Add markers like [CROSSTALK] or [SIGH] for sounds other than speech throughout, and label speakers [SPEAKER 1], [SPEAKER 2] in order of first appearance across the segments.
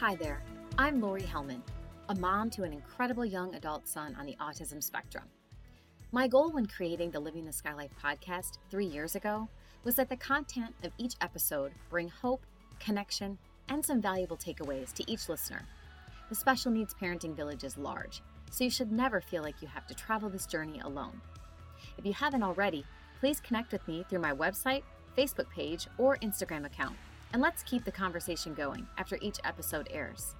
[SPEAKER 1] Hi there, I'm Lori Hellman, a mom to an incredible young adult son on the autism spectrum. My goal when creating the Living the Sky Life podcast three years ago was that the content of each episode bring hope, connection, and some valuable takeaways to each listener. The Special Needs Parenting Village is large, so you should never feel like you have to travel this journey alone. If you haven't already, please connect with me through my website, Facebook page, or Instagram account and let's keep the conversation going after each episode airs.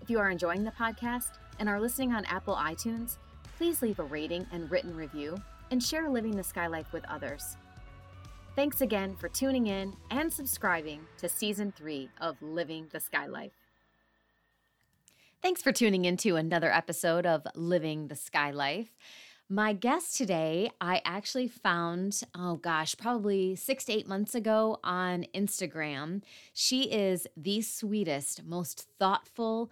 [SPEAKER 1] If you are enjoying the podcast and are listening on Apple iTunes, please leave a rating and written review and share Living the Sky Life with others. Thanks again for tuning in and subscribing to season three of Living the Sky Life. Thanks for tuning in to another episode of Living the Sky Life. My guest today, I actually found, oh gosh, probably six to eight months ago on Instagram. She is the sweetest, most thoughtful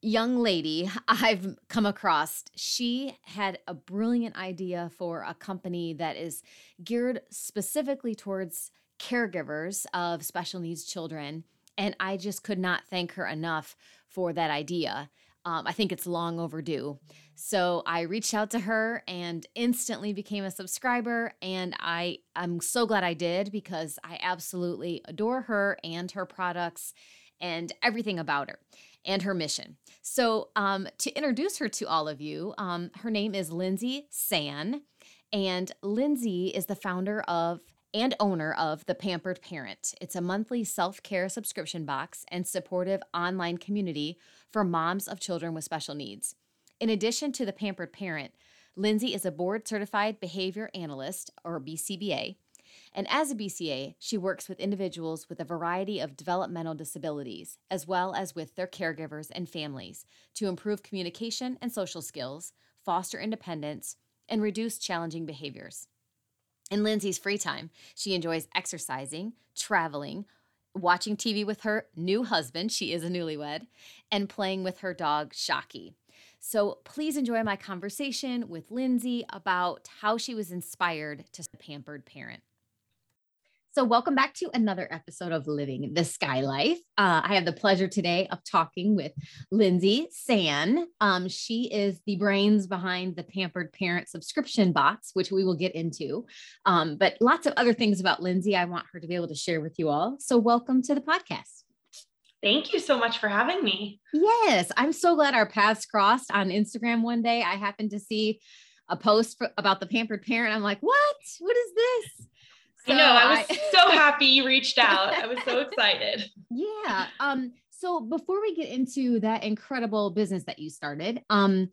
[SPEAKER 1] young lady [LAUGHS] I've come across. She had a brilliant idea for a company that is geared specifically towards caregivers of special needs children. And I just could not thank her enough for that idea. Um, I think it's long overdue. So I reached out to her and instantly became a subscriber. And I, I'm so glad I did because I absolutely adore her and her products and everything about her and her mission. So, um, to introduce her to all of you, um, her name is Lindsay San. And Lindsay is the founder of and owner of The Pampered Parent. It's a monthly self care subscription box and supportive online community for moms of children with special needs. In addition to The Pampered Parent, Lindsay is a board certified behavior analyst, or BCBA. And as a BCA, she works with individuals with a variety of developmental disabilities, as well as with their caregivers and families, to improve communication and social skills, foster independence, and reduce challenging behaviors. In Lindsay's free time, she enjoys exercising, traveling, watching TV with her new husband, she is a newlywed, and playing with her dog, Shocky. So please enjoy my conversation with Lindsay about how she was inspired to pampered parent. So, welcome back to another episode of Living the Sky Life. Uh, I have the pleasure today of talking with Lindsay San. Um, she is the brains behind the Pampered Parent subscription box, which we will get into. Um, but lots of other things about Lindsay I want her to be able to share with you all. So, welcome to the podcast.
[SPEAKER 2] Thank you so much for having me.
[SPEAKER 1] Yes, I'm so glad our paths crossed on Instagram one day. I happened to see a post for, about the pampered parent. I'm like, what? What is this?
[SPEAKER 2] So I know. I was so [LAUGHS] happy you reached out. I was so [LAUGHS] excited.
[SPEAKER 1] Yeah. Um, so before we get into that incredible business that you started, um,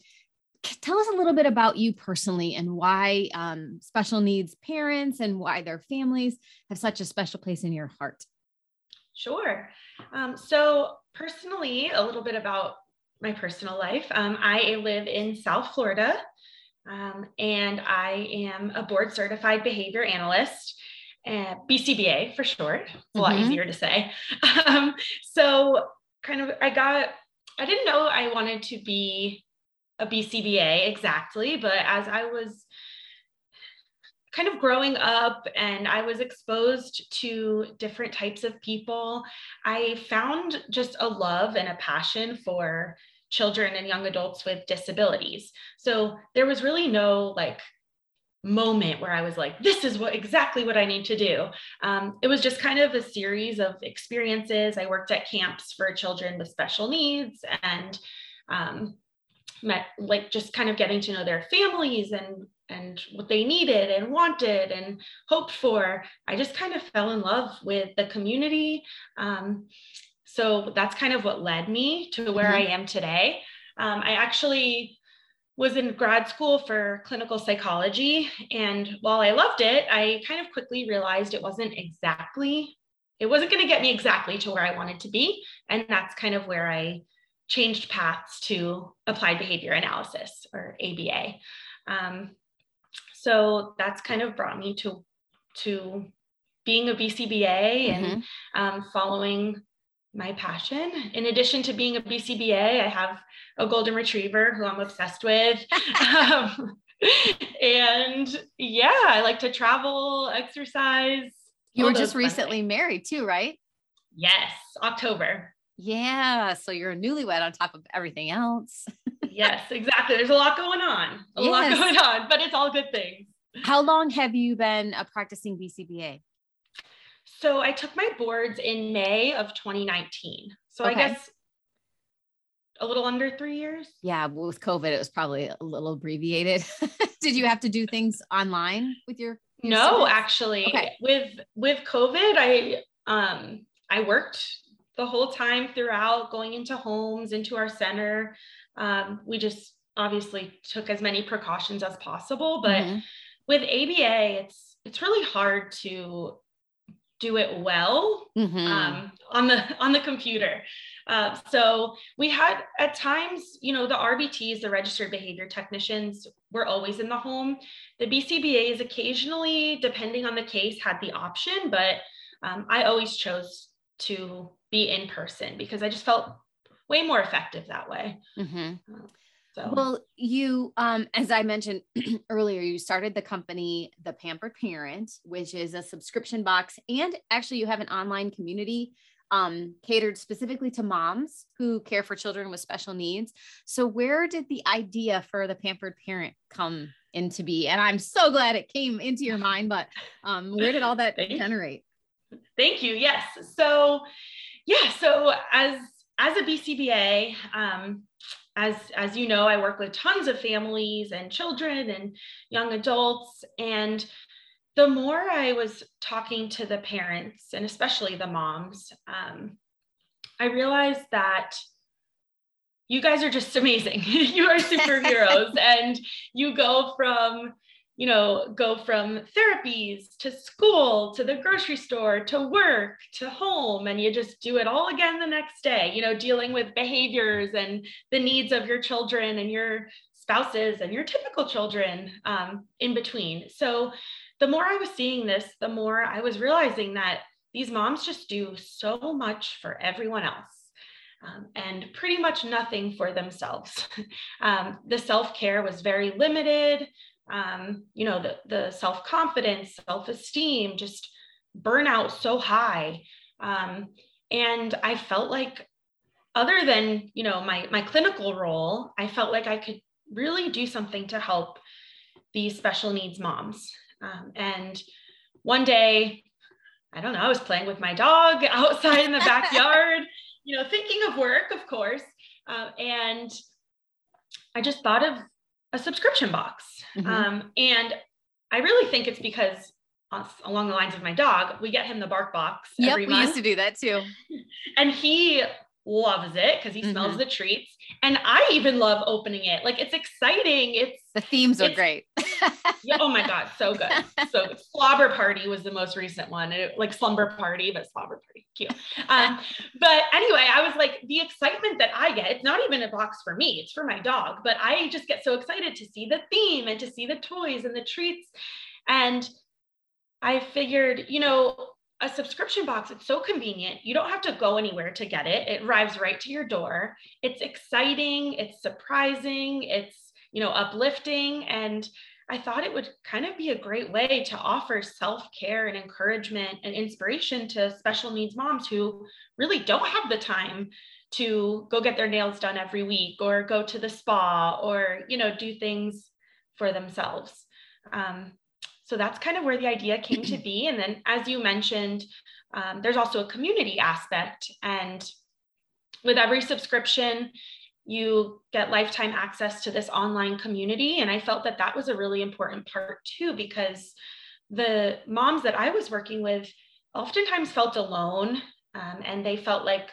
[SPEAKER 1] tell us a little bit about you personally and why um, special needs parents and why their families have such a special place in your heart.
[SPEAKER 2] Sure. Um, so, personally, a little bit about my personal life. Um, I live in South Florida um, and I am a board certified behavior analyst uh, BCBA for short. It's a lot mm-hmm. easier to say. [LAUGHS] Um, so, kind of, I got, I didn't know I wanted to be a BCBA exactly, but as I was kind of growing up and I was exposed to different types of people, I found just a love and a passion for children and young adults with disabilities. So there was really no like moment where I was like, this is what exactly what I need to do. Um, it was just kind of a series of experiences. I worked at camps for children with special needs and um, met like just kind of getting to know their families and and what they needed and wanted and hoped for. I just kind of fell in love with the community. Um, so that's kind of what led me to where mm-hmm. I am today. Um, I actually was in grad school for clinical psychology. And while I loved it, I kind of quickly realized it wasn't exactly, it wasn't going to get me exactly to where I wanted to be. And that's kind of where I changed paths to applied behavior analysis or ABA. Um, so that's kind of brought me to, to being a BCBA and mm-hmm. um, following my passion. In addition to being a BCBA, I have a golden retriever who I'm obsessed with. [LAUGHS] um, and yeah, I like to travel, exercise.
[SPEAKER 1] You were just recently things. married too, right?
[SPEAKER 2] Yes, October.
[SPEAKER 1] Yeah. So you're a newlywed on top of everything else. [LAUGHS]
[SPEAKER 2] yes, exactly. There's a lot going on, a yes. lot going on, but it's all good things.
[SPEAKER 1] How long have you been uh, practicing BCBA?
[SPEAKER 2] So I took my boards in May of 2019. So okay. I guess a little under three years.
[SPEAKER 1] Yeah, with COVID, it was probably a little abbreviated. [LAUGHS] Did you have to do things online with your?
[SPEAKER 2] your no, students? actually, okay. with with COVID, I um I worked the whole time throughout, going into homes, into our center. Um, we just obviously took as many precautions as possible, but mm-hmm. with ABA, it's it's really hard to do it well mm-hmm. um, on the on the computer. Uh, so we had at times, you know, the RBTs, the registered behavior technicians, were always in the home. The BCBAs occasionally, depending on the case, had the option, but um, I always chose to be in person because I just felt way more effective that way. Mm-hmm.
[SPEAKER 1] So. Well, you, um, as I mentioned [CLEARS THROAT] earlier, you started the company, The Pampered Parent, which is a subscription box, and actually you have an online community um, catered specifically to moms who care for children with special needs. So, where did the idea for The Pampered Parent come into be? And I'm so glad it came into your mind, but um, where did all that [LAUGHS] Thank generate?
[SPEAKER 2] You. Thank you. Yes. So, yeah. So as as a BCBA, um, as as you know i work with tons of families and children and young adults. And the more i was talking to the parents and especially the moms um, i realized that you guys are just [LAUGHS] amazing. [LAUGHS] You are superheroes [LAUGHS] and you go from you know, go from therapies to school to the grocery store to work to home, and you just do it all again the next day, you know, dealing with behaviors and the needs of your children and your spouses and your typical children um, in between. So, the more I was seeing this, the more I was realizing that these moms just do so much for everyone else. Um, and pretty much nothing for themselves. [LAUGHS] um, the self care was very limited um, you know, the, the self-confidence, self-esteem, just burnout so high. Um, and I felt like other than, you know, my, my clinical role, I felt like I could really do something to help these special needs moms. Um, and one day, I don't know, I was playing with my dog [LAUGHS] outside in the backyard, you know, thinking of work, of course. Uh, and I just thought of a subscription box. Mm-hmm. Um, and I really think it's because along the lines of my dog, we get him the BarkBox
[SPEAKER 1] yep,
[SPEAKER 2] every
[SPEAKER 1] month. we used to do that too. [LAUGHS]
[SPEAKER 2] And he loves it because he mm-hmm. smells the treats. And I even love opening it. Like it's exciting. It's
[SPEAKER 1] the themes are great.
[SPEAKER 2] yeah, oh my God, so good. [LAUGHS] So good. Slobber Party was the most recent one. It, like Slumber Party, but Slobber Party. Cute. Um, but anyway, I was like, the excitement that I get, it's not even a box for me, it's for my dog. But I just get so excited to see the theme and to see the toys and the treats. And I figured, you know, a subscription box, it's so convenient. You don't have to go anywhere to get it. It arrives right to your door. It's exciting, it's surprising, it's, you know, uplifting. And I thought it would kind of be a great way to offer self care and encouragement and inspiration to special needs moms who really don't have the time to go get their nails done every week or go to the spa or, you know, do things for themselves. Um, so that's kind of where the idea came to be. And then, as you mentioned, um, there's also a community aspect. And with every subscription, you get lifetime access to this online community. And I felt that that was a really important part too, because the moms that I was working with oftentimes felt alone um, and they felt like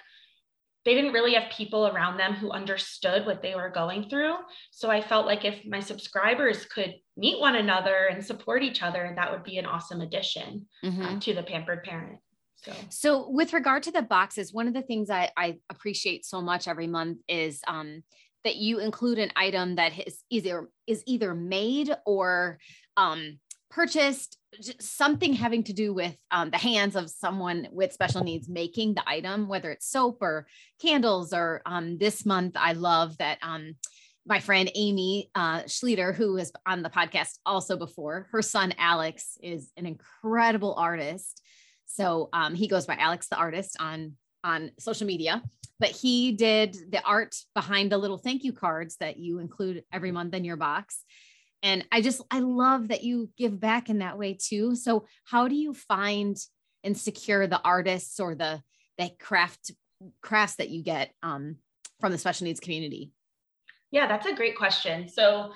[SPEAKER 2] they didn't really have people around them who understood what they were going through. So I felt like if my subscribers could meet one another and support each other, that would be an awesome addition mm-hmm. um, to the pampered parent.
[SPEAKER 1] So. so with regard to the boxes, one of the things I, I appreciate so much every month is um, that you include an item that is either is either made or um, purchased something having to do with um, the hands of someone with special needs making the item, whether it's soap or candles. Or um, this month, I love that um, my friend Amy uh, Schlueter, who was on the podcast also before, her son Alex is an incredible artist. So um, he goes by Alex the artist on on social media. but he did the art behind the little thank you cards that you include every month in your box. And I just, I love that you give back in that way too. So, how do you find and secure the artists or the, the craft crafts that you get um, from the special needs community?
[SPEAKER 2] Yeah, that's a great question. So,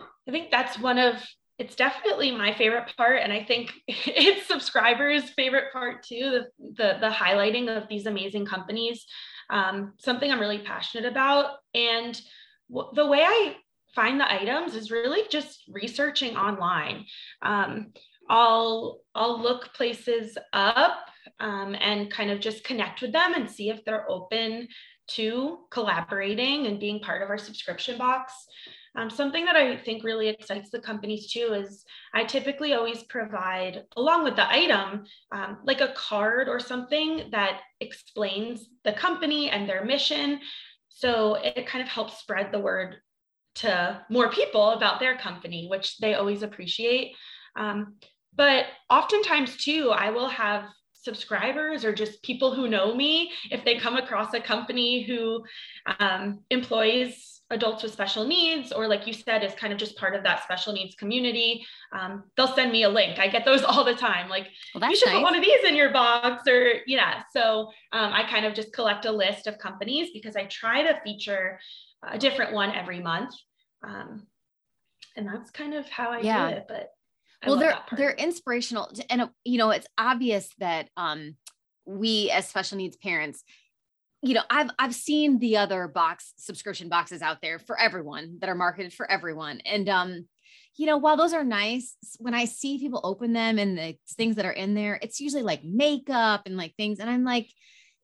[SPEAKER 2] I think that's one of it's definitely my favorite part and i think [LAUGHS] it's subscribers favorite part too the, the, the highlighting of these amazing companies um, something i'm really passionate about and w- the way i find the items is really just researching online um, i'll i'll look places up um, and kind of just connect with them and see if they're open to collaborating and being part of our subscription box um, something that I think really excites the companies too is I typically always provide, along with the item, um, like a card or something that explains the company and their mission. So it kind of helps spread the word to more people about their company, which they always appreciate. Um, but oftentimes, too, I will have subscribers or just people who know me if they come across a company who um, employs adults with special needs, or like you said, is kind of just part of that special needs community, um, they'll send me a link. I get those [LAUGHS] all the time. Like, well, you should nice. put one of these in your box, or yeah. So um, I kind of just collect a list of companies because I try to feature a different one every month. Um, and that's kind of how I yeah. do it. But
[SPEAKER 1] I well, they're they're inspirational, and you know, it's obvious that um, we as special needs parents you know, I've I've seen the other box subscription boxes out there for everyone that are marketed for everyone. And um, you know, while those are nice, when I see people open them and the things that are in there, it's usually like makeup and like things. And I'm like,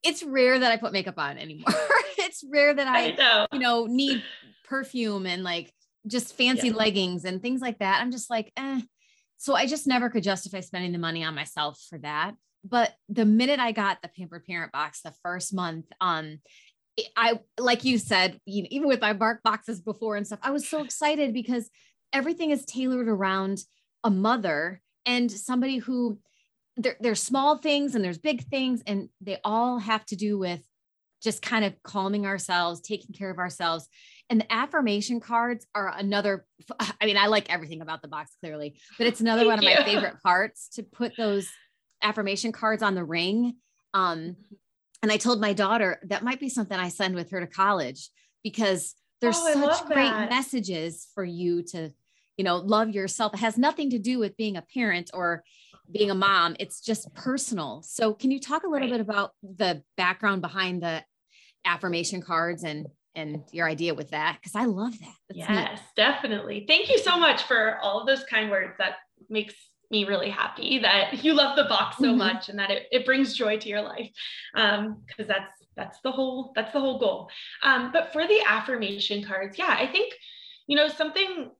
[SPEAKER 1] it's rare that I put makeup on anymore. [LAUGHS] it's rare that I, I know. you know, need perfume and like just fancy yeah. leggings and things like that. I'm just like, eh. So I just never could justify spending the money on myself for that but the minute I got the pampered parent box the first month, um, I like you said, you know, even with my BarkBoxes before and stuff, I was so [SIGHS] excited because everything is tailored around a mother and somebody who there, there's small things and there's big things, and they all have to do with just kind of calming ourselves, taking care of ourselves. And the affirmation cards are another. [LAUGHS] I mean, I like everything about the box clearly, but it's another Thank one of my favorite parts to put those affirmation cards on the ring. Um, and I told my daughter that might be something I send with her to college because there's oh, such great that. messages for you to, you know, love yourself. It has nothing to do with being a parent or being a mom. It's just personal. So can you talk a little right. bit about the background behind the affirmation cards and and your idea with that because I love that.
[SPEAKER 2] That's yes, neat. definitely. Thank you so much for all of those kind words. That makes me really happy that you love the box so mm-hmm. much and that it, it brings joy to your life because um, that's that's the whole that's the whole goal um, but for the affirmation cards yeah i think you know something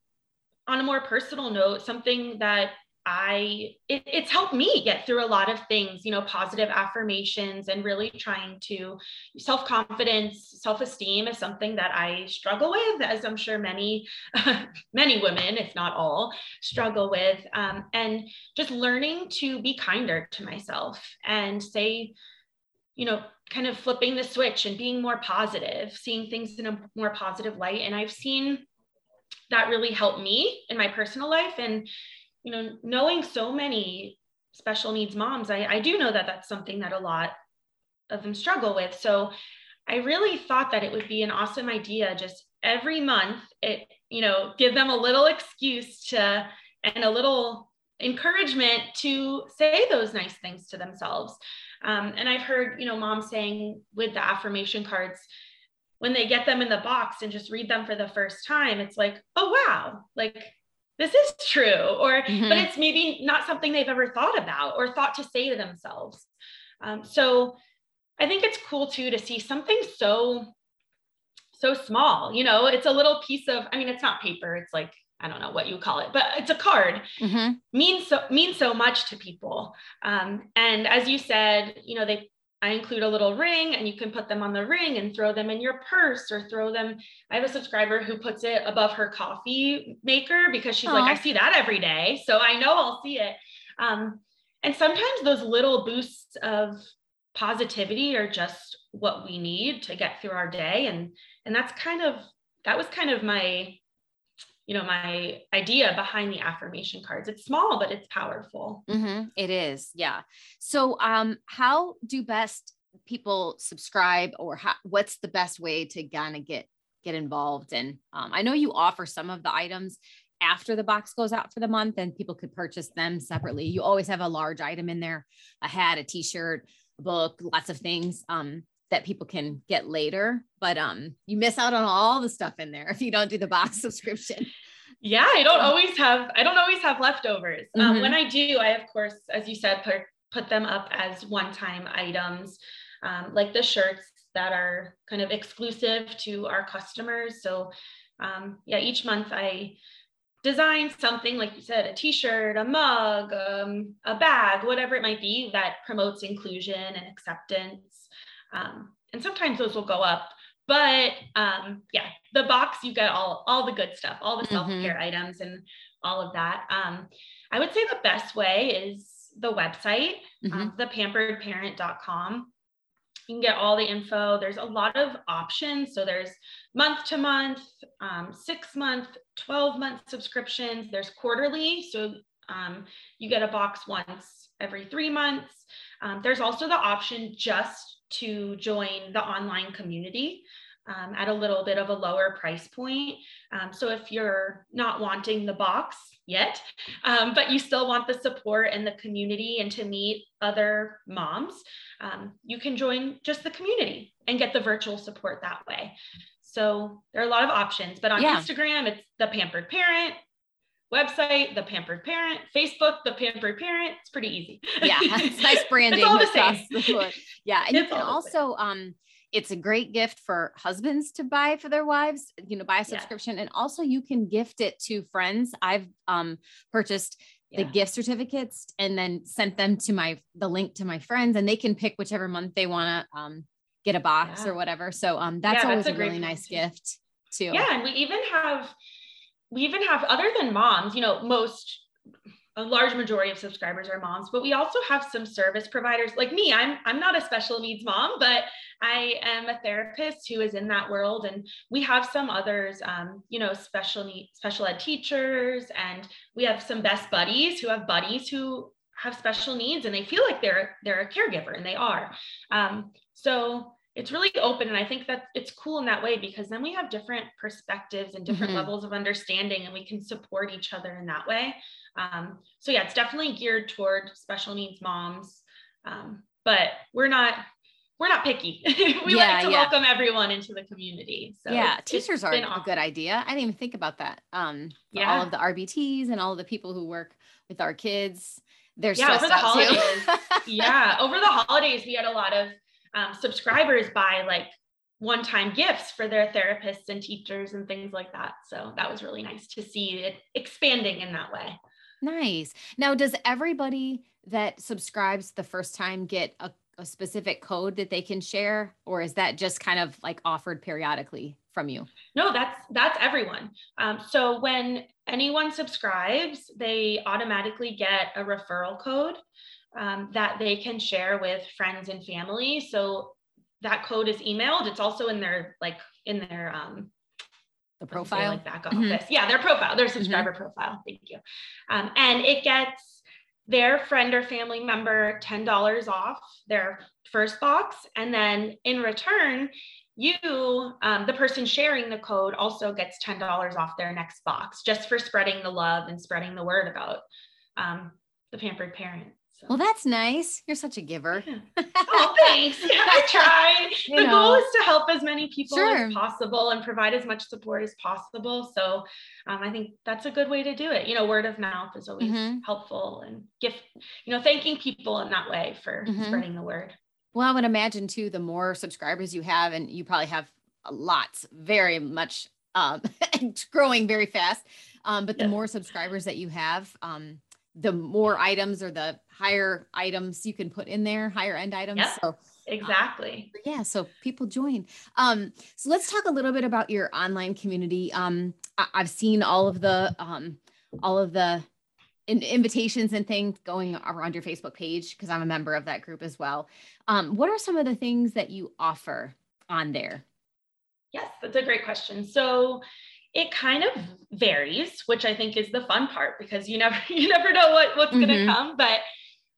[SPEAKER 2] on a more personal note something that I it, it's helped me get through a lot of things, you know, positive affirmations and really trying to self confidence, self esteem is something that I struggle with, as I'm sure many [LAUGHS] many women, if not all, struggle with, um, and just learning to be kinder to myself and say, you know, kind of flipping the switch and being more positive, seeing things in a more positive light, and I've seen that really help me in my personal life and you know, knowing so many special needs moms, I, I do know that that's something that a lot of them struggle with. So I really thought that it would be an awesome idea just every month, it, you know, give them a little excuse to and a little encouragement to say those nice things to themselves. Um, and I've heard, you know, moms saying with the affirmation cards, when they get them in the box and just read them for the first time, it's like, oh, wow, like this is true or mm-hmm. but it's maybe not something they've ever thought about or thought to say to themselves um, so i think it's cool too to see something so so small you know it's a little piece of i mean it's not paper it's like i don't know what you call it but it's a card mm-hmm. means so means so much to people um, and as you said you know they I include a little ring and you can put them on the ring and throw them in your purse or throw them. I have a subscriber who puts it above her coffee maker because she's Aww. like, I see that every day. So I know I'll see it. Um, and sometimes those little boosts of positivity are just what we need to get through our day and and that's kind of that was kind of my you know my idea behind the affirmation cards. It's small but it's powerful.
[SPEAKER 1] Mm-hmm. it is. Yeah. So um how do best people subscribe or how, what's the best way to kind of get get involved and um, i know you offer some of the items after the box goes out for the month and people could purchase them separately. You always have a large item in there a hat a t-shirt a book lots of things. Um, that people can get later but um, you miss out on all the stuff in there if you don't do the box [LAUGHS] subscription.
[SPEAKER 2] Yeah i don't always have i don't always have leftovers. Um, mm-hmm. um, when i do i of course as you said put, put them up as one-time items um, like the shirts that are kind of exclusive to our customers. So um, yeah each month i design something like you said a t-shirt a mug um, a bag whatever it might be that promotes inclusion and acceptance um, and sometimes those will go up but um, yeah the box you get all all the good stuff all the mm-hmm. self-care mm-hmm. items and all of that um, i would say the best way is the website mm-hmm. um, thepamperedparent.com you can get all the info there's a lot of options so there's month to month um, six month 12 month subscriptions there's quarterly so um, you get a box once every three months um, there's also the option just to join the online community um, at a little bit of a lower price point. Um, so if you're not wanting the box yet, um, but you still want the support and the community and to meet other moms, um, you can join just the community and get the virtual support that way. So there are a lot of options, but on yeah. Instagram, it's the pampered parent, website, The Pampered Parent, Facebook, The Pampered Parent. It's pretty easy.
[SPEAKER 1] Yeah, [LAUGHS] it's nice branding. it's all the same. The yeah, and it's you can also um it's a great gift for husbands to buy for their wives, you know, buy a subscription yeah. and also you can gift it to friends. I've um purchased the yeah. gift certificates and then sent them to my the link to my friends and they can pick whichever month they want to um get a box yeah. or whatever. So um that's always that's a, a really nice gift too.
[SPEAKER 2] Yeah, and we even have we even have other than moms you know most a large majority of subscribers are moms but we also have some service providers. Like me i'm i'm not a special needs mom but i am a therapist who is in that world. And we have some others um, you know special need special ed teachers and we have some best buddies who have buddies who have special needs and they feel like they're they're a caregiver and they are. Um, so it's really open and i think that it's cool in that way because then we have different perspectives and different mm-hmm. levels of understanding and we can support each other in that way um, so yeah it's definitely geared toward special needs moms um, but we're not we're not picky [LAUGHS] we yeah, like to yeah. welcome everyone into the community
[SPEAKER 1] so yeah it's, teachers it's are awesome. a good idea i didn't even think about that um yeah. all of the rbts and all of the people who work with our kids they're yeah, stressed over the out
[SPEAKER 2] holidays, too. [LAUGHS] yeah over the holidays we had a lot of um, subscribers buy like one time gifts for their therapists and teachers and things like that. So that was really nice to see it expanding in that way.
[SPEAKER 1] Nice. Now, does everybody that subscribes the first time get a, a specific code that they can share, or is that just kind of like offered periodically from you?
[SPEAKER 2] No, that's that's everyone. Um, so when anyone subscribes, they automatically get a referral code um, that they can share with friends and family. So that code is emailed. It's also in their like in their um,
[SPEAKER 1] the profile
[SPEAKER 2] like back mm-hmm. office. Mm-hmm. Yeah, their profile, their subscriber mm-hmm. profile. Thank you. Um, and it gets their friend or family member ten dollars off their first box, and then in return, you, um, the person sharing the code, also gets ten dollars off their next box, just for spreading the love and spreading the word about um, the pampered parent.
[SPEAKER 1] So. Well, that's nice. You're such a giver.
[SPEAKER 2] Yeah. [LAUGHS] Oh, thanks. I try. [LAUGHS] the know. goal is to help as many people sure. as possible and provide as much support as possible. So um, I think that's a good way to do it. You know, word of mouth is always mm-hmm. helpful and gift, you know, thanking people in that way for mm-hmm. spreading the word.
[SPEAKER 1] Well, I would imagine too, the more subscribers you have, and you probably have lots, very much um, [LAUGHS] growing very fast. Um, but the more subscribers that you have, um, the more items or the higher items you can put in there, higher end items. Yep,
[SPEAKER 2] so exactly.
[SPEAKER 1] Um, yeah. So people join. Um, so let's talk a little bit about your online community. Um, I- have seen all of the, um, all of the in, invitations and things going around your Facebook page because I'm a member of that group as well. Um, what are some of the things that you offer on there?
[SPEAKER 2] Yes, that's a great question. So it kind of varies, which I think is the fun part because you never [LAUGHS] you never know what, what's mm-hmm. gonna come. But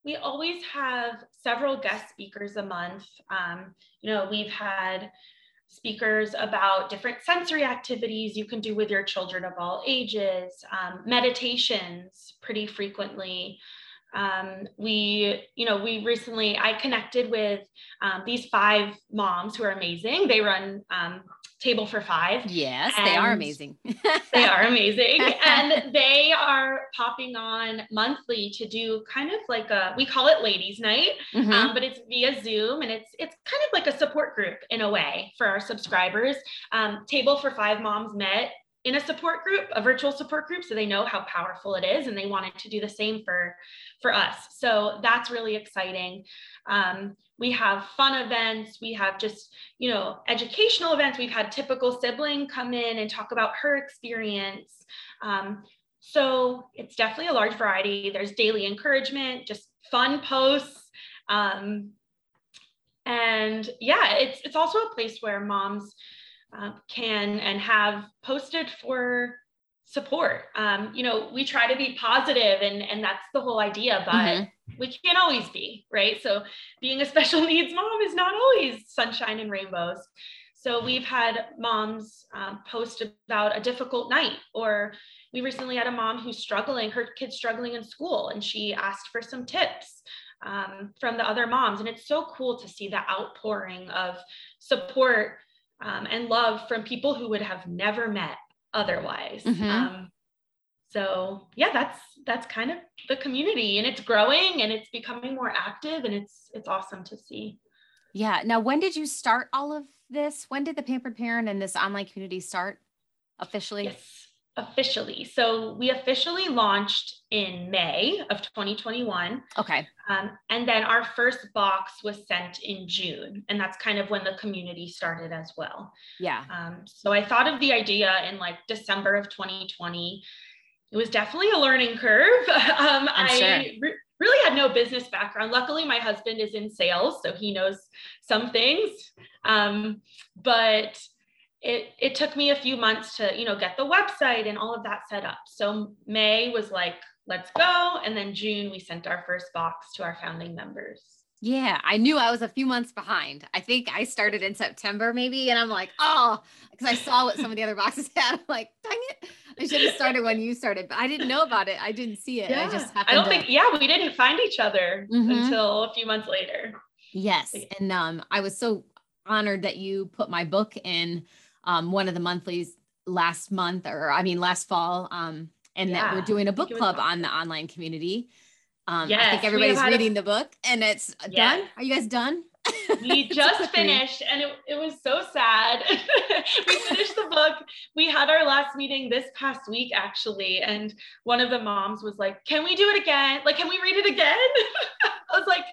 [SPEAKER 2] we always have several guest speakers a month. Um, you know, we've had speakers about different sensory activities you can do with your children of all ages, um, meditations pretty frequently. Um, we, you know, we recently, I connected with um, these five moms who are amazing. They run um, Table for Five.
[SPEAKER 1] Yes, they are amazing. [LAUGHS]
[SPEAKER 2] they are amazing. [LAUGHS] And they are popping on monthly to do kind of like a, we call it ladies night, mm-hmm. um, but it's via Zoom and it's, it's kind of like a support group in a way for our subscribers. Um, Table for Five moms met in a support group, a virtual support group, so they know how powerful it is, and they wanted to do the same for for us. So that's really exciting. Um, we have fun events. We have just you know educational events. We've had typical sibling come in and talk about her experience. Um, so it's definitely a large variety. There's daily encouragement, just fun posts. Um, and yeah, it's it's also a place where moms uh, can and have posted for support. Um, you know, we try to be positive and, and that's the whole idea, but mm-hmm. we can't always be, right? So being a special [LAUGHS] needs mom is not always sunshine and rainbows. So we've had moms um, post about a difficult night, or we recently had a mom who's struggling, her kid's struggling in school, and she asked for some tips um, from the other moms. And it's so cool to see the outpouring of support um, and love from people who would have never met otherwise. Mm-hmm. Um, so yeah, that's that's kind of the community, and it's growing and it's becoming more active, and it's it's awesome to see.
[SPEAKER 1] Yeah. Now, when did you start all of this? When did the Pampered Parent and this online community start officially?
[SPEAKER 2] Yes officially. So we officially launched in May of 2021.
[SPEAKER 1] Okay.
[SPEAKER 2] Um, and then our first box was sent in June. And that's kind of when the community started as well.
[SPEAKER 1] Yeah.
[SPEAKER 2] Um, so I thought of the idea in like December of 2020. It was definitely a learning curve. [LAUGHS] um, i sure. re- really had no business background. Luckily, my husband is in sales, so he knows some things. Um, but it, it took me a few months to you know get the website and all of that set up. So may was like let's go and then june we sent our first box to our founding members.
[SPEAKER 1] Yeah i knew i was a few months behind. I think i started in september maybe and i'm like oh because i saw what some of the other boxes [LAUGHS] had. I'm like dang it. I should have started when you started but i didn't know about it. I didn't see it. Yeah. i just
[SPEAKER 2] i don't to... think yeah we didn't find each other mm-hmm. until a few months later.
[SPEAKER 1] Yes and um i was so honored that you put my book in um, one of the monthlies last month, or I mean, last fall. Um, and yeah, that we're doing a book club awesome. on the online community. Um, yes, I think everybody's reading a, the book and it's yes. done. Are you guys done?
[SPEAKER 2] we [LAUGHS] just finished and it, it was so sad. [LAUGHS] we finished the book. We had our last meeting this past week actually. And one of the moms was like, Can we do it again? Like, can we read it again? [LAUGHS] I was like,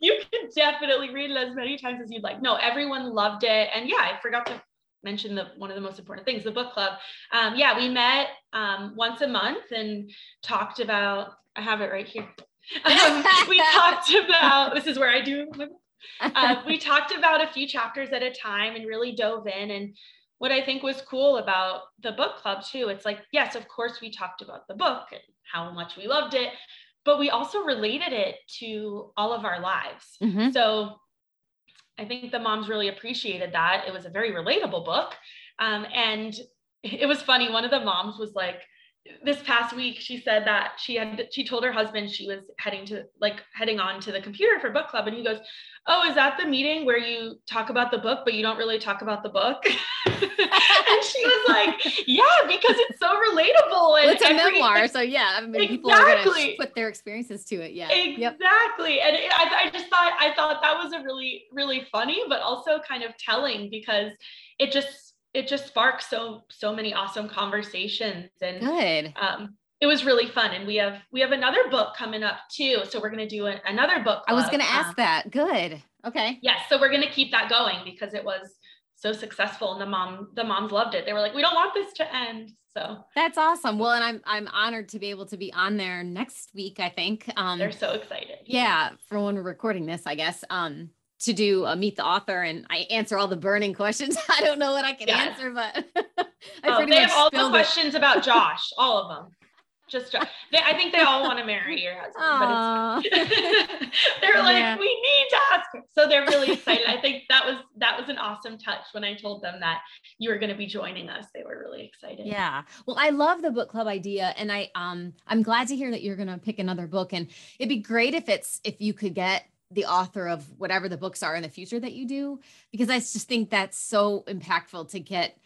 [SPEAKER 2] You can definitely read it as many times as you'd like. No, everyone loved it. And yeah, I forgot to mention the one of the most important things, the book club. Um, yeah, we met um, once a month and talked about. I have it right here. [LAUGHS] Um, we talked about. This is where I do. Uh, we talked about a few chapters at a time and really dove in. And what I think was cool about the book club too, it's like yes, of course we talked about the book and how much we loved it, but we also related it to all of our lives. Mm-hmm. So I think the moms really appreciated that. It was a very relatable book. Um, and [LAUGHS] it was funny. One of the moms was like, this past week, she said that she had, she told her husband she was heading to, like, heading on to the computer for book club. And he goes, Oh, is that the meeting where you talk about the book, but you don't really talk about the book? [LAUGHS] and she was like, Yeah, because it's so relatable.
[SPEAKER 1] And well, it's a every, memoir. [LAUGHS] So, yeah, I mean, exactly. people are going to put their experiences to it. Yeah.
[SPEAKER 2] Exactly. Yep. And it, I, I just thought, I thought that was a really, really funny, but also kind of telling because it just, it just sparked so, so many awesome conversations. And
[SPEAKER 1] good.
[SPEAKER 2] Um, it was really fun and we have we have another book coming up too so we're going to do an, another book club.
[SPEAKER 1] i was going to ask um, that good okay
[SPEAKER 2] yes yeah, so we're going to keep that going because it was so successful and the mom the moms loved it they were like we don't want this to end So
[SPEAKER 1] that's awesome. Well, and I'm I'm honored to be able to be on there next week. I think
[SPEAKER 2] um, they're so excited.
[SPEAKER 1] Yeah, for when we're recording this, I guess. Um, to do a meet the author and I answer all the burning questions. [LAUGHS] I don't know what I can yes. answer, but [LAUGHS] I
[SPEAKER 2] oh, pretty they much have all the questions about Josh, all of them just they, I think they all want to marry your husband, Aww. but it's [LAUGHS] they're like, yeah. we need to ask her. So they're really excited. I think that was that was an awesome touch when I told them that you were going to be joining us. They were really excited.
[SPEAKER 1] Yeah. Well, I love the book club idea. And I um I'm glad to hear that you're gonna pick another book. And it'd be great if it's if you could get the author of whatever the books are in the future that you do, because I just think that's so impactful to get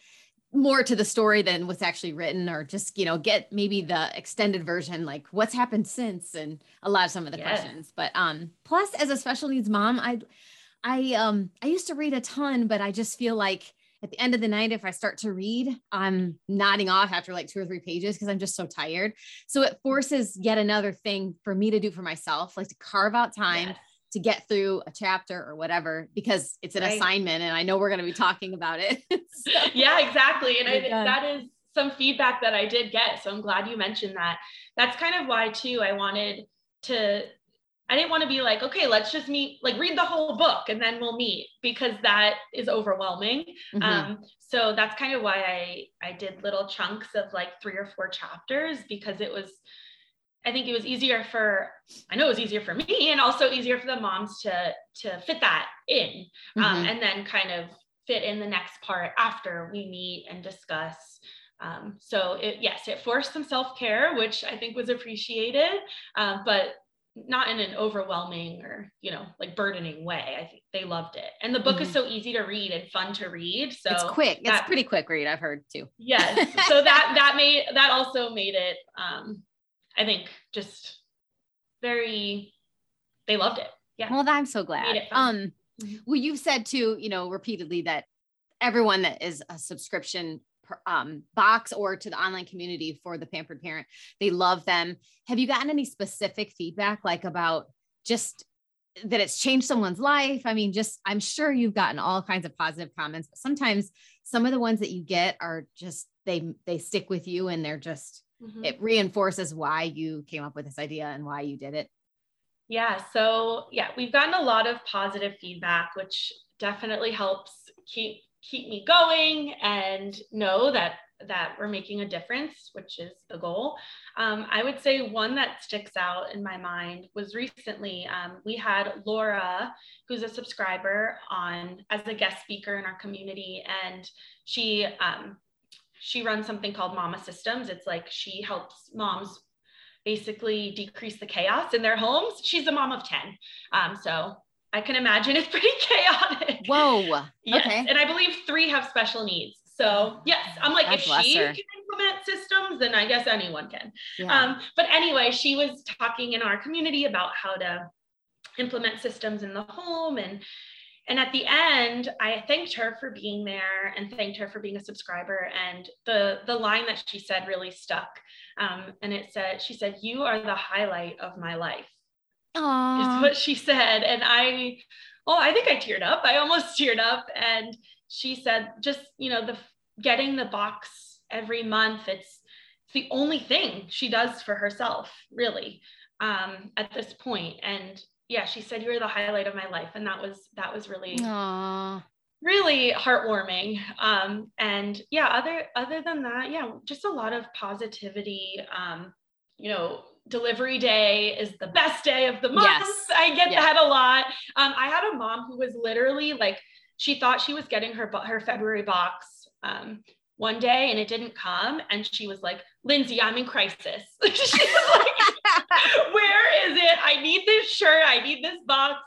[SPEAKER 1] more to the story than what's actually written or just you know get maybe the extended version like what's happened since and a lot of some of the questions. But um plus as a special needs mom i i um i used to read a ton but i just feel like at the end of the night if i start to read i'm nodding off after like two or three pages because i'm just so tired. So it forces yet another thing for me to do for myself like to carve out time to get through a chapter or whatever because it's an right. assignment and I know we're going to be talking about it. [LAUGHS]
[SPEAKER 2] so, yeah, exactly. And I that is some feedback that I did get. So I'm glad you mentioned that. That's kind of why too I wanted to I didn't want to be like, okay, let's just meet, like read the whole book and then we'll meet because that is overwhelming. Mm-hmm. Um, so that's kind of why I I did little chunks of like three or four chapters because it was I think it was easier for I know it was easier for me and also easier for the moms to to fit that in um, mm-hmm. and then kind of fit in the next part after we meet and discuss. Um, so it, yes, it forced some self care, which I think was appreciated, um, but not in an overwhelming or you know like burdening way. I think they loved it, and the book mm-hmm. is so easy to read and fun to read. So
[SPEAKER 1] it's quick. That, it's pretty quick read. I've heard too.
[SPEAKER 2] Yes. [LAUGHS] So that that made that also made it um, I think just very, they loved it. Yeah.
[SPEAKER 1] Well, I'm so glad. Um, mm-hmm. well, you've said too, you know, repeatedly that everyone that is a subscription um, box or to the online community for the pampered parent, they love them. Have you gotten any specific feedback like about just that it's changed someone's life? I mean, just I'm sure you've gotten all kinds of positive comments, but sometimes some of the ones that you get are just they they stick with you and they're just mm-hmm. it reinforces why you came up with this idea and why you did it.
[SPEAKER 2] Yeah. So yeah, we've gotten a lot of positive feedback, which definitely helps keep keep me going and know that that we're making a difference, which is the goal. Um, I would say one that sticks out in my mind was recently um, we had Laura, who's a subscriber, on as a guest speaker in our community, and she um, she runs something called Mama Systems. It's like she helps moms basically decrease the chaos in their homes. She's a mom of 10. Um, so I can imagine it's [LAUGHS] pretty chaotic.
[SPEAKER 1] Whoa. [LAUGHS]
[SPEAKER 2] Yes. Okay. And I believe three have special needs. So yes, I'm like, God if she her. can implement systems, then I guess anyone can. Yeah. Um, but anyway, she was talking in our community about how to implement systems in the home and and at the end, I thanked her for being there and thanked her for being a subscriber. And the the line that she said really stuck. Um, and it said, she said, "You are the highlight of my life." Aww. Is what she said. And I, oh, I think I teared up. I almost [LAUGHS] teared up. And she said, just you know, the getting the box every month. It's it's the only thing she does for herself, really, um, at this point. And yeah, she said you were the highlight of my life, and that was that was really Aww. really heartwarming. Um, and yeah, other other than that, yeah, just a lot of positivity. Um, you know, delivery day is the best day of the month. Yes. [LAUGHS] I get that a lot. Um, I had a mom who was literally like, she thought she was getting her her February box um, one day and it didn't come, and she was like, "Lindsay, I'm in crisis." [LAUGHS] she was like, where is it? I need this shirt. I need this box.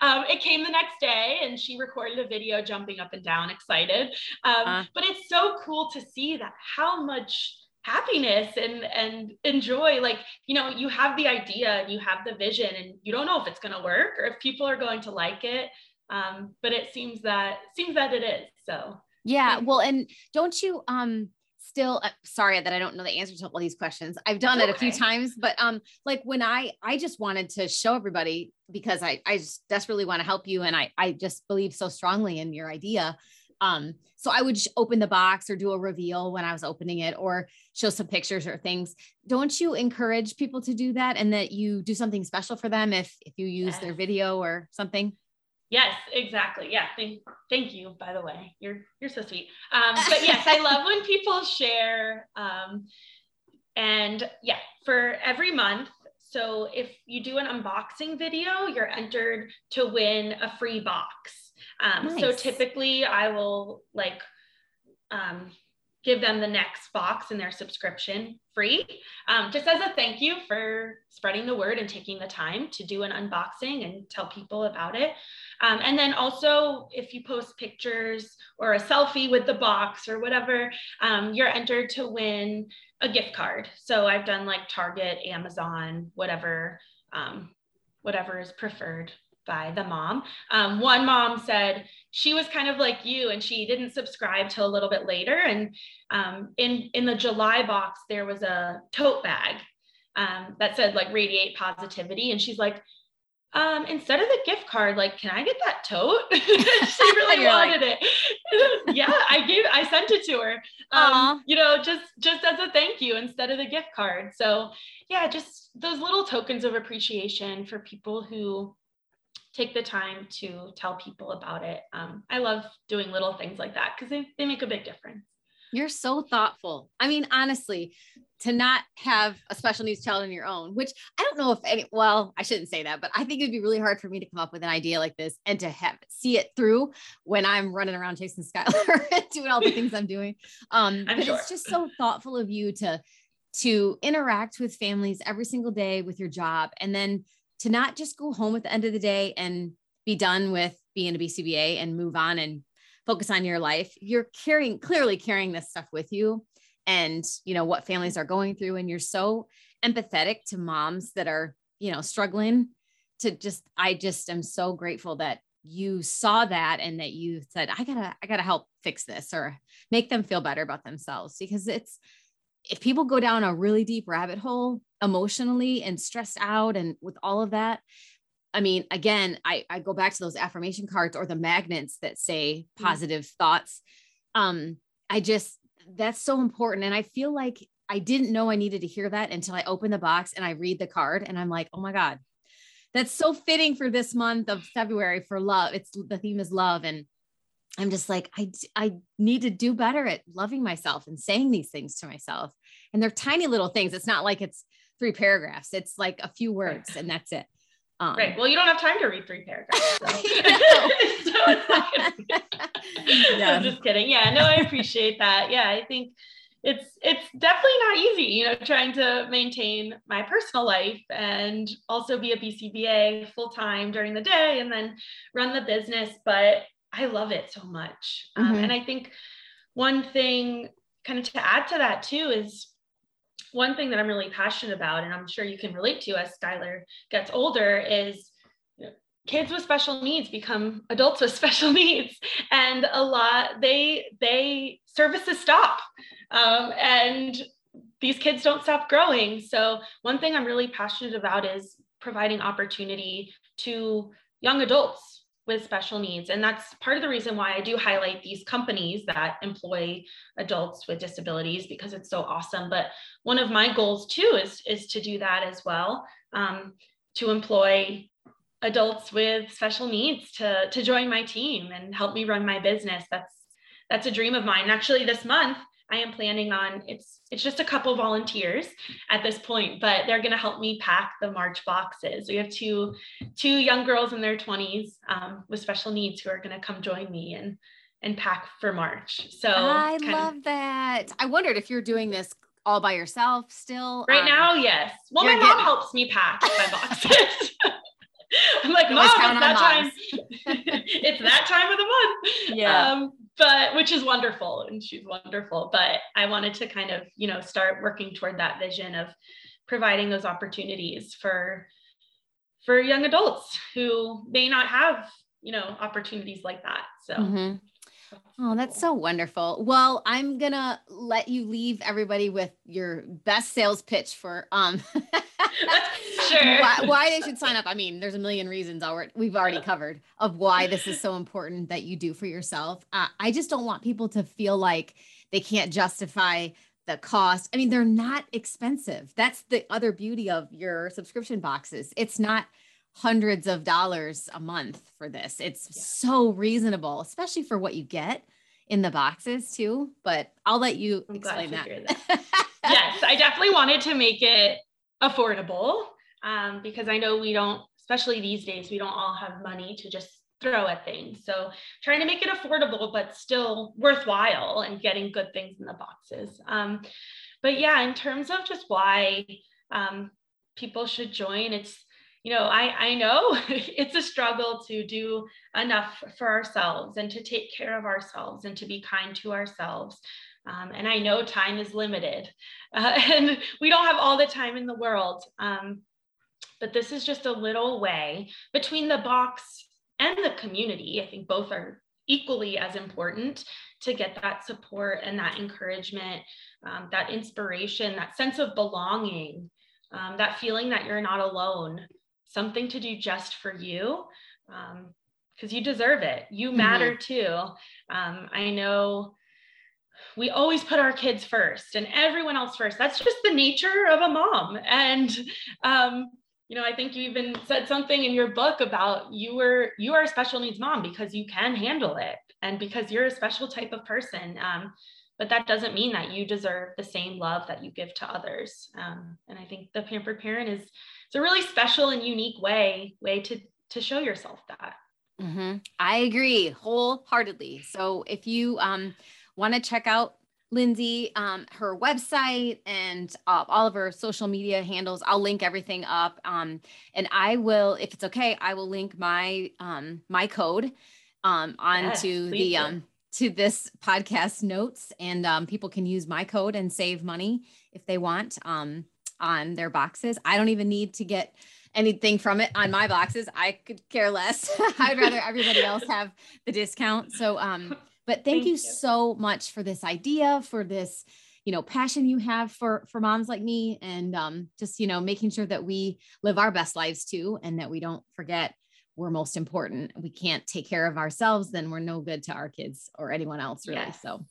[SPEAKER 2] Um, it came the next day and she recorded a video jumping up and down, excited. Um, uh, but it's so cool to see that how much happiness and and enjoy like you know you have the idea and you have the vision and you don't know if it's going to work or if people are going to like it um, but it seems that seems that it is so
[SPEAKER 1] yeah well and don't you um still uh, sorry that I don't know the answer to all these questions. I've done That's it a few times, but um like when I I just wanted to show everybody because I I just desperately want to help you and I I just believe so strongly in your idea Um, so I would open the box or do a reveal when I was opening it or show some pictures or things. Don't you encourage people to do that and that you do something special for them if if you use their video or something?
[SPEAKER 2] Yes, exactly. Yeah. Thank, thank you, by the way. You're you're so sweet. Um, but yes, I love when [LAUGHS] people share. Um, and yeah, for every month, so if you do an unboxing video, you're entered to win a free box. Um, nice. So typically I will like um, give them the next box in their subscription free, um, just as a thank you for spreading the word and taking the time to do an unboxing and tell people about it. Um, and then also, if you post pictures or a selfie with the box or whatever, um, you're entered to win a gift card. So I've done like Target, Amazon, whatever, um, whatever is preferred by the mom. Um, one mom said she was kind of like you and she didn't subscribe till a little bit later. And um, in, in the July box, there was a tote bag um, that said like radiate positivity. And she's like, um, instead of the gift card, like, can I get that tote? [LAUGHS] she [LAUGHS] really wanted like... it. [LAUGHS] yeah, I gave, I sent it to her. Um, you know, just just as a thank you instead of the gift card. So yeah, just those little tokens of appreciation for people who take the time to tell people about it. Um, I love doing little things like that because they, they make a big difference.
[SPEAKER 1] You're so thoughtful. I mean, honestly, to not have a special needs child on your own, which I don't know if any, well, I shouldn't say that, but I think it'd be really hard for me to come up with an idea like this and to have see it through when I'm running around chasing Skylar [LAUGHS] and doing all the things I'm doing. Um, [LAUGHS] I'm but sure. it's just so thoughtful of you to, to interact with families every single day with your job and then to not just go home at the end of the day and be done with being a BCBA and move on and focus on your life. You're carrying clearly carrying this stuff with you and you know what families are going through and you're so empathetic to moms that are you know struggling to just i just am so grateful that you saw that and that you said i gotta i gotta help fix this or make them feel better about themselves because it's if people go down a really deep rabbit hole emotionally and stressed out and with all of that i mean again i i go back to those affirmation cards or the magnets that say mm. positive mm-hmm. thoughts um i just that's so important. And I feel like I didn't know I needed to hear that until I open the box and I read the card and I'm like, oh my God, that's so fitting for this month of February for love. It's the theme is love. And I'm just like, I, I need to do better at loving myself and saying these things to myself. And they're tiny little things. It's not like it's three paragraphs. It's like a few words and that's it.
[SPEAKER 2] Um, right. Well, you don't have time to read three paragraphs. [LAUGHS] So, [LAUGHS] so [LAUGHS] yeah. I'm just kidding. Yeah. No, I appreciate that. Yeah. I think it's it's definitely not easy, you know, trying to maintain my personal life and also be a BCBA full time during the day and then run the business. But I love it so much. Um, mm-hmm. Um, and I think one thing kind of to add to that too is one thing that I'm really passionate about, and I'm sure you can relate to as Skylar gets older, is kids with special needs become adults with [LAUGHS] special needs, and a lot they they services stop, um, and these kids don't stop growing. So one thing I'm really passionate about is providing opportunity to young adults with special needs. And that's part of the reason why I do highlight these companies that employ adults with disabilities because it's so awesome. But one of my goals too is, is to do that as well, um, to employ adults with special needs to, to join my team and help me run my business. That's that's a dream of mine. Actually, this month I am planning on it's it's just a couple volunteers at this point, but they're going to help me pack the March boxes. We have two two young girls in their 20s um, with special needs who are going to come join me and and pack for March. So
[SPEAKER 1] I love of, that. I wondered if you're doing this all by yourself still.
[SPEAKER 2] Right um, now, yes. Well, my mom helps me pack my boxes. [LAUGHS] [LAUGHS] I'm like, mom, it's that time. [LAUGHS] it's that time of the month. Yeah. Um, but which is wonderful and she's wonderful but i wanted to kind of you know start working toward that vision of providing those opportunities for for young adults who may not have you know opportunities like that so mm-hmm.
[SPEAKER 1] Oh, that's so wonderful. Well, I'm gonna let you leave everybody with your best sales pitch for um [LAUGHS] [LAUGHS]
[SPEAKER 2] sure.
[SPEAKER 1] Why, why, they should sign up. I mean, there's a million reasons already we've already covered of why this is so important that you do for yourself. Uh, I just don't want people to feel like they can't justify the cost. I mean, they're not expensive. That's the other beauty of your subscription boxes. It's not hundreds of dollars a month for this. It's yeah. so reasonable, especially for what you get in the boxes too. But I'll let you I'm explain that. that. [LAUGHS]
[SPEAKER 2] yes, I definitely wanted to make it affordable um, because I know we don't, especially these days, we don't all have money to just throw at things. So trying to make it affordable, but still worthwhile and getting good things in the boxes. Um, but yeah, in terms of just why um, people should join, it's, you know, I, I know [LAUGHS] it's a struggle to do enough for ourselves and to take care of ourselves and to be kind to ourselves. Um, and I know time is limited uh, [LAUGHS] and we don't have all the time in the world. Um, but this is just a little way between the box and the community. I think both are equally as important to get that support and that encouragement, um, that inspiration, that sense of belonging, um, that feeling that you're not alone, something to do just for you. because um, you deserve it. You mm-hmm. matter mm-hmm. too. Um, I know we always put our kids first and everyone else first. That's just the nature of a mom. And um, you know i think you even said something in your book about you were you are a special needs mom because you can handle it and because you're a special type of person um, but that doesn't mean that you deserve the same love that you give to others um, and i think the pampered parent is it's a really special and unique way way to to show yourself that
[SPEAKER 1] mm-hmm. i agree wholeheartedly so if you um, want to check out Lindsay, um, her website and uh, all of her social media handles. I'll link everything up. Um, and I will, if it's okay, I will link my um, my code um, onto yes, the um, to this podcast notes, and um, people can use my code and save money if they want um, on their boxes. I don't even need to get anything from it on my boxes. I could care less. [LAUGHS] I'd rather everybody else have the discount. So um but thank, thank you, you so much for this idea, for this, you know, passion you have for for moms like me, and um, just you know, making sure that we live our best lives too, and that we don't forget we're most important. We can't take care of ourselves, then we're no good to our kids or anyone else, really. Yes. So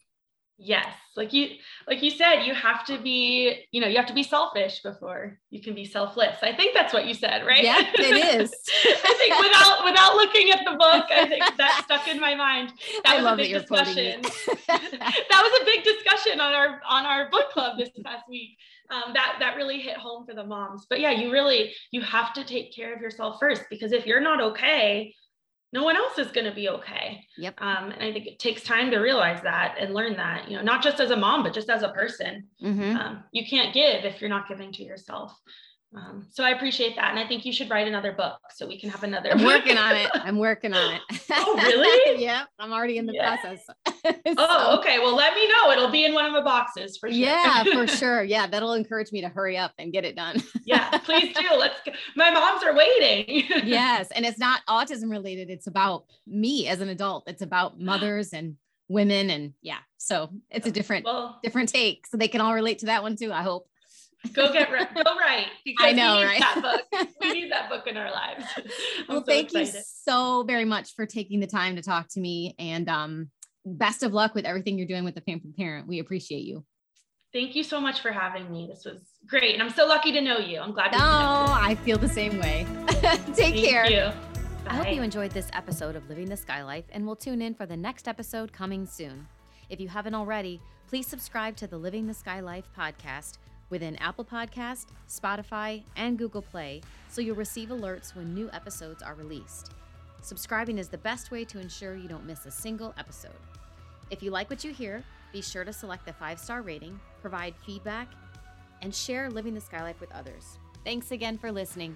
[SPEAKER 2] Yes, like you like you said, you have to be, you know, you have to be selfish before you can be selfless. I think that's what you said, right?
[SPEAKER 1] Yeah, it is. [LAUGHS]
[SPEAKER 2] I think without without looking at the book, I think that [LAUGHS] stuck in my mind. That I was a big discussion. [LAUGHS] that was a big discussion on our on our book club this past week. Um, that that really hit home for the moms. But yeah, you really you have to take care of yourself first because if you're not okay, no one else is going to be okay.
[SPEAKER 1] Yep.
[SPEAKER 2] Um, and I think it takes time to realize that and learn that, you know, not just as a mom, but just as a person. Mm-hmm. Um, you can't give if you're not giving to yourself. Um, so I appreciate that. And I think you should write another book so we can have another.
[SPEAKER 1] I'm working on it. I'm working on it. [LAUGHS]
[SPEAKER 2] oh, really? [LAUGHS]
[SPEAKER 1] yep. I'm already in the yeah. process. [LAUGHS]
[SPEAKER 2] so, oh, okay. Well, let me know. It'll be in one of the boxes for sure.
[SPEAKER 1] Yeah, for sure. Yeah. That'll encourage me to hurry up and get it done.
[SPEAKER 2] yeah, please do. Let's go. My moms are waiting.
[SPEAKER 1] yes. And it's not autism related. It's about me as an adult. It's about [GASPS] mothers and women. And yeah, so it's a different, well, different take. So they can all relate to that one too, I hope
[SPEAKER 2] go get re- go right [LAUGHS] because I know, right? That book. [LAUGHS] We need that book in our lives. [LAUGHS]
[SPEAKER 1] well, so thank excited. you so very much for taking the time to talk to me, and um, best of luck with everything you're doing with the Pampered Parent. We appreciate you.
[SPEAKER 2] Thank you so much for having me. This was great, and I'm so lucky to know you. I'm glad. To know you.
[SPEAKER 1] No, I feel the same way. Take care.
[SPEAKER 2] Thank
[SPEAKER 1] care.
[SPEAKER 2] You.
[SPEAKER 1] I hope you enjoyed this episode of Living the Sky Life, and we'll tune in for the next episode coming soon. If you haven't already, please subscribe to the Living the Sky Life podcast within Apple Podcast, Spotify, and Google Play so you'll receive alerts when new episodes are released. Subscribing is the best way to ensure you don't miss a single episode. If you like what you hear, be sure to select the five star rating, provide feedback, and share Living the Sky Life with others. Thanks again for listening.